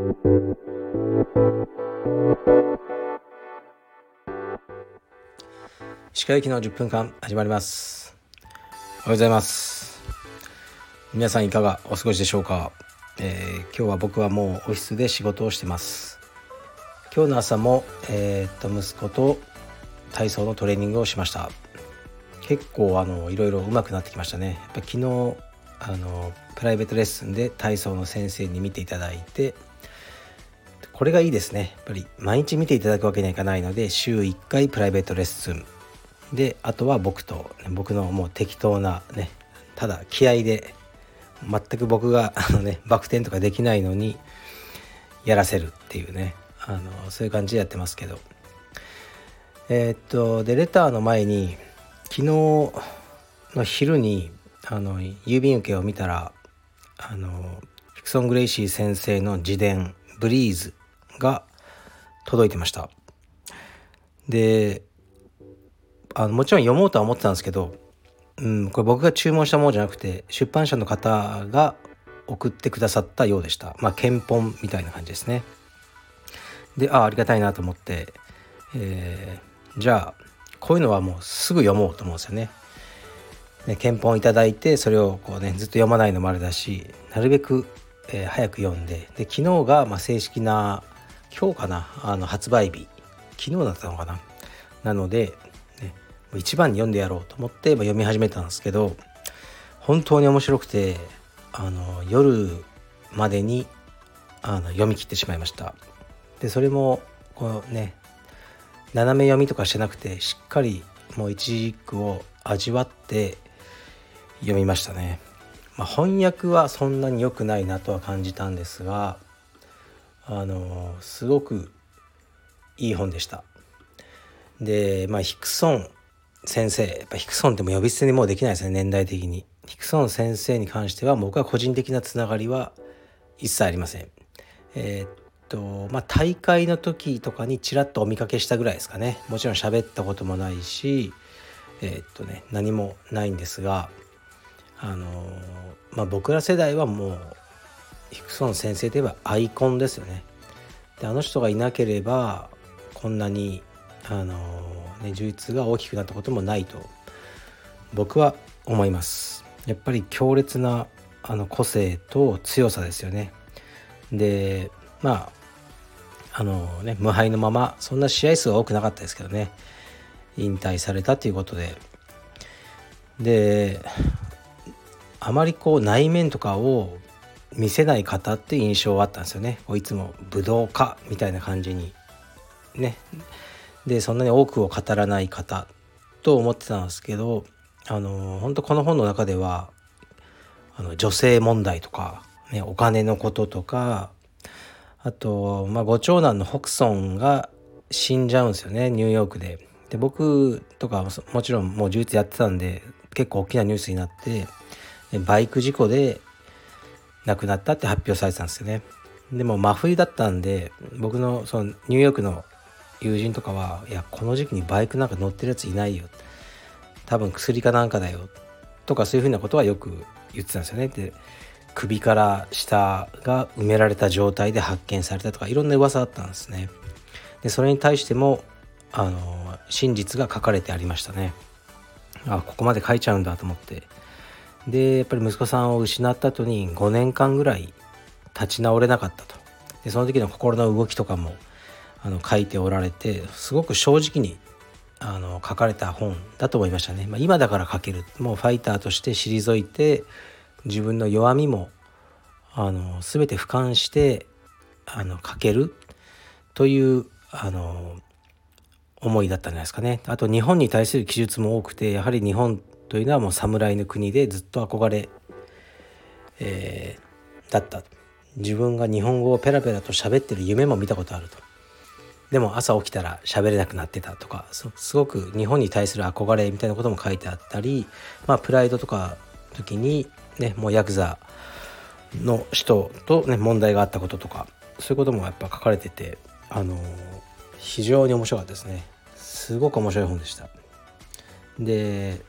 歯科行きの10分間始まります。おはようございます。皆さんいかがお過ごしでしょうか、えー、今日は僕はもうオフィスで仕事をしてます。今日の朝も、えー、っと息子と体操のトレーニングをしました。結構あのいろいろ上手くなってきましたね。やっぱ昨日あのプライベートレッスンで体操の先生に見ていただいてこれがいいですね。やっぱり毎日見ていただくわけにはいかないので週1回プライベートレッスン。であとは僕と僕のもう適当なねただ気合で全く僕があのねバク転とかできないのにやらせるっていうね。あのそういう感じでやってますけど。えー、っとでレターの前に昨日の昼にあの郵便受けを見たらあのフィクソン・グレイシー先生の自伝「ブリーズ」が届いてました。であのもちろん読もうとは思ってたんですけど、うん、これ僕が注文したものじゃなくて出版社の方が送ってくださったようでした。まあ憲本みたいな感じですね。でああありがたいなと思って、えー、じゃあこういうのはもうすぐ読もうと思うんですよね。ね憲法いただいてそれをこうねずっと読まないのもあれだしなるべく、えー、早く読んでで昨日がま正式な今日かなあの発売日。昨日だったのかな？なので、ね、一番に読んでやろうと思ってま、読み始めたんですけど本当に面白くてあの夜までにあの読み切ってしまいました。でそれもこうね斜め読みとかしてなくてしっかりもう一軸を味わって読みましたね、まあ、翻訳はそんなに良くないなとは感じたんですがあのすごくいい本でした。でまあヒクソン先生やっぱヒクソンっても呼び捨てにもうできないですね年代的に。ヒクソン先生に関しては僕は個人的なつながりは一切ありません。えー、っとまあ、大会の時とかにちらっとお見かけしたぐらいですかね。もちろん喋ったこともないしえー、っとね何もないんですがあのまあ、僕ら世代はもうヒクソン先生といえばアイコンですよね。であの人がいなければこんなにあの、ね、充実が大きくなったこともないと僕は思います。やっぱり強烈なあの個性と強さですよね。でまああのね無敗のままそんな試合数は多くなかったですけどね引退されたということでであまりこう内面とかを見せない方って印象はあったんですよね。いつも武道家みたいな感じに。ね。でそんなに多くを語らない方と思ってたんですけどあの本当この本の中ではあの女性問題とか、ね、お金のこととかあと、まあ、ご長男のホクソンが死んじゃうんですよねニューヨークで。で僕とかもちろんもう呪術やってたんで結構大きなニュースになってバイク事故で亡くなったって発表されてたんですよね。でも真冬だったんで僕のそのニューヨークの友人とかはいやこの時期にバイクなんか乗ってるやついないよ多分薬かなんかだよとかそういうふうなことはよく言ってたんですよね。で首から下が埋められた状態で発見されたとかいろんな噂あったんですね。でそれに対してもあの真実が書かれてありましたね。あここまで書いちゃうんだと思ってでやっぱり息子さんを失った後に5年間ぐらい立ち直れなかったと。でその時の心の動きとかもあの書いておられてすごく正直にあの書かれた本だと思いましたね、まあ、今だから書ける。もうファイターとして退いて自分の弱みもあの全て俯瞰してあの書けるというあの思いだったんじゃないですかね。あと日本に対する記述も多くてやはり日本というのはもう侍の国でずっと憧れ、えー、だった。自分が日本語をペラペラと喋ってる夢も見たことあると。でも朝起きたら喋れなくなってたとかすごく日本に対する憧れみたいなことも書いてあったりまあプライドとか時にねもうヤクザの人とね問題があったこととかそういうこともやっぱ書かれててあの非常に面白かったですね。すごく面白い本でした。で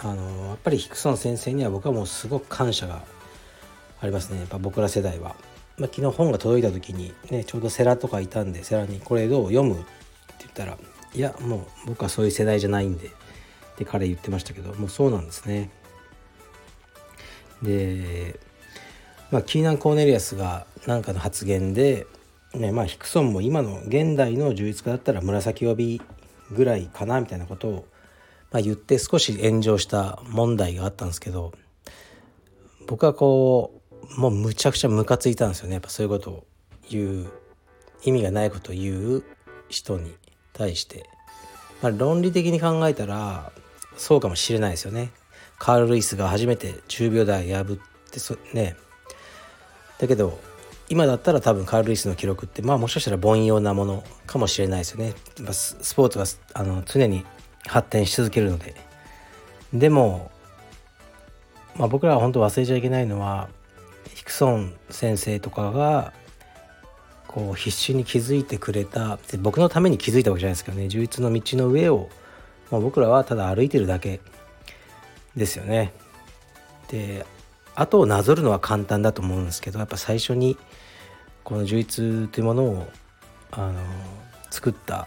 あのやっぱりヒクソン先生には僕はもうすごく感謝がありますねやっぱ僕ら世代はまあ、昨日本が届いた時にねちょうど世良とかいたんで世良に「これどう読む?」って言ったら「いやもう僕はそういう世代じゃないんで」って彼言ってましたけどもうそうなんですね。でまあキーナン・コーネリアスが何かの発言で、ねまあ、ヒクソンも今の現代の充実家だったら紫帯ぐらいかなみたいなことを、まあ、言って少し炎上した問題があったんですけど僕はこうもうむちゃくちゃムカついたんですよねやっぱそういうことを言う意味がないことを言う人に対して、まあ、論理的に考えたらそうかもしれないですよね。カール・ルイスが初めて10秒台破ってそねだけど今だったら多分カール・ルイスの記録ってまあもしかしたら凡庸なものかもしれないですよね。スポーツはあの常に発展し続けるので。でも、まあ、僕らは本当忘れちゃいけないのはヒクソン先生とかがこう必死に気づいてくれた僕のために気づいたわけじゃないですけどね充実の道の上を、まあ、僕らはただ歩いてるだけですよね。で後をなぞるのは簡単だと思うんですけどやっぱ最初にこの充実というものをあの作った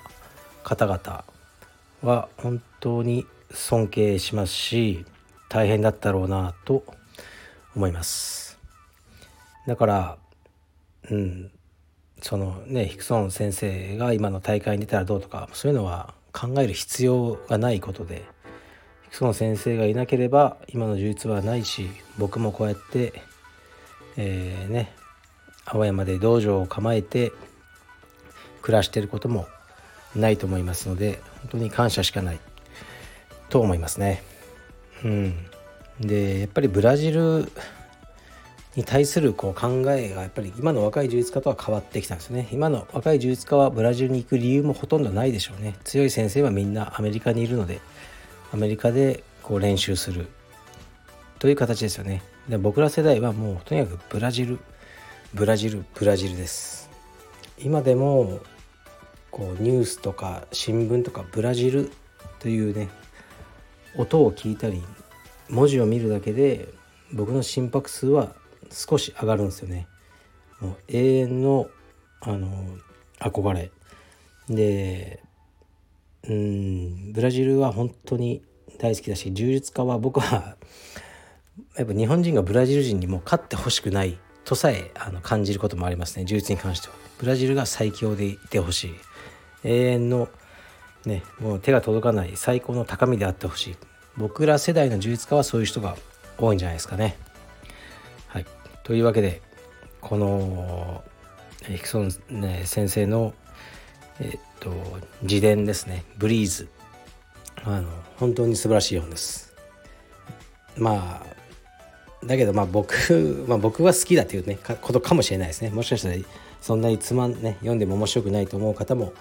方々は本当に尊敬しますし大変だったろうなと思います。だからうんそのねヒクソン先生が今の大会に出たらどうとかそういうのは考える必要がないことでその先生がいなければ今の充実はないし僕もこうやってえー、ね青山で道場を構えて暮らしてることもないと思いますので本当に感謝しかない。と思いますね。うん、でやっぱりブラジルに対するこう考えがやっぱり今の若い充実家とは変わってきたんですね。今の若い充実家はブラジルに行く理由もほとんどないでしょうね。強い先生はみんなアメリカにいるのでアメリカでこう練習する。という形ですよね。で僕ら世代はもうとにかくブラジルブラジルブラジルです。今でもこうニュースとか新聞とかブラジルというね音を聞いたり文字を見るだけで僕の心拍数は少し上がるんですよね。もう永遠のあの憧れ。でうんブラジルは本当に大好きだし柔術家は僕は やっぱ日本人がブラジル人にも勝ってほしくないとさえあの感じることもありますね。柔術に関しては。ブラジルが最強でいてほしい。永遠のねもう手が届かない最高の高みであってほしい。僕ら世代の柔術家はそういう人が多いんじゃないですかね。はい。というわけでこのヒクソン、ね、先生のえっと自伝ですね「ブリーズ」あの本当に素晴らしい本です。まあだけどまあ僕、まあ、僕は好きだというねことかもしれないですね。もしかしたらそんなにつまんね読んでも面白くないと思う方も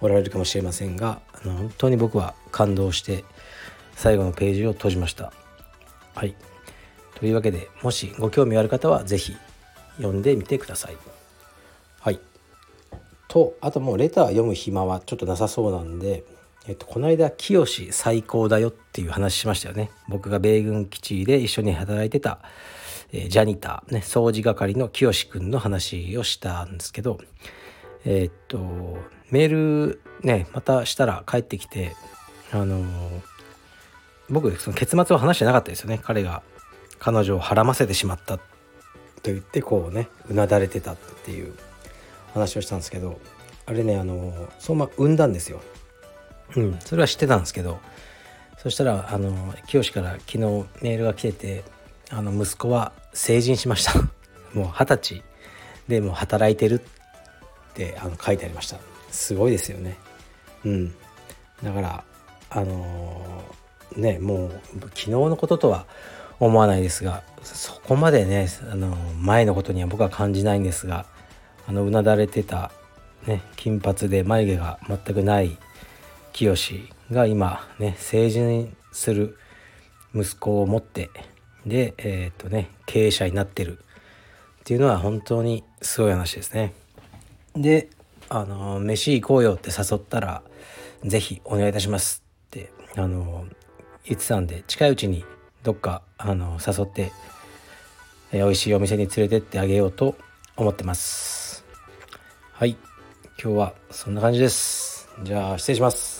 おられるかもしれませんがあの本当に僕は感動して最後のページを閉じました。はい。というわけでもしご興味ある方は是非読んでみてください。はい。とあともうレター読む暇はちょっとなさそうなんで、えっと、この間清最高だよっていう話しましたよね。僕が米軍基地で一緒に働いてた、え、ジャニター、ね、掃除係の清くんの話をしたんですけどえー、っとメールねまたしたら帰ってきてあの、僕その結末を話してなかったですよね彼が彼女をはらませてしまったと言ってこうねうなだれてたっていう話をしたんですけどあれねあの相馬産んだんですよ。うん、それは知ってたんですけどそしたらあの清から昨日メールが来ててあの息子は成人しました もう二十歳でも働いてるってってあの書いてありました。すごいですよね。うん。だからあのー、ねもう昨日のこととは思わないですがそこまでねあの前のことには僕は感じないんですがあのうなだれてた、ね、金髪で眉毛が全くない清が今ね成人する息子を持ってでえー、っとね経営者になってるっていうのは本当にすごい話ですね。であの飯行こうよって誘ったら是非お願いいたしますってあの言ってたんで近いうちにどっかあの誘って、えー、美味しいお店に連れてってあげようと思ってます。はい。今日はそんな感じです。じゃあ失礼します。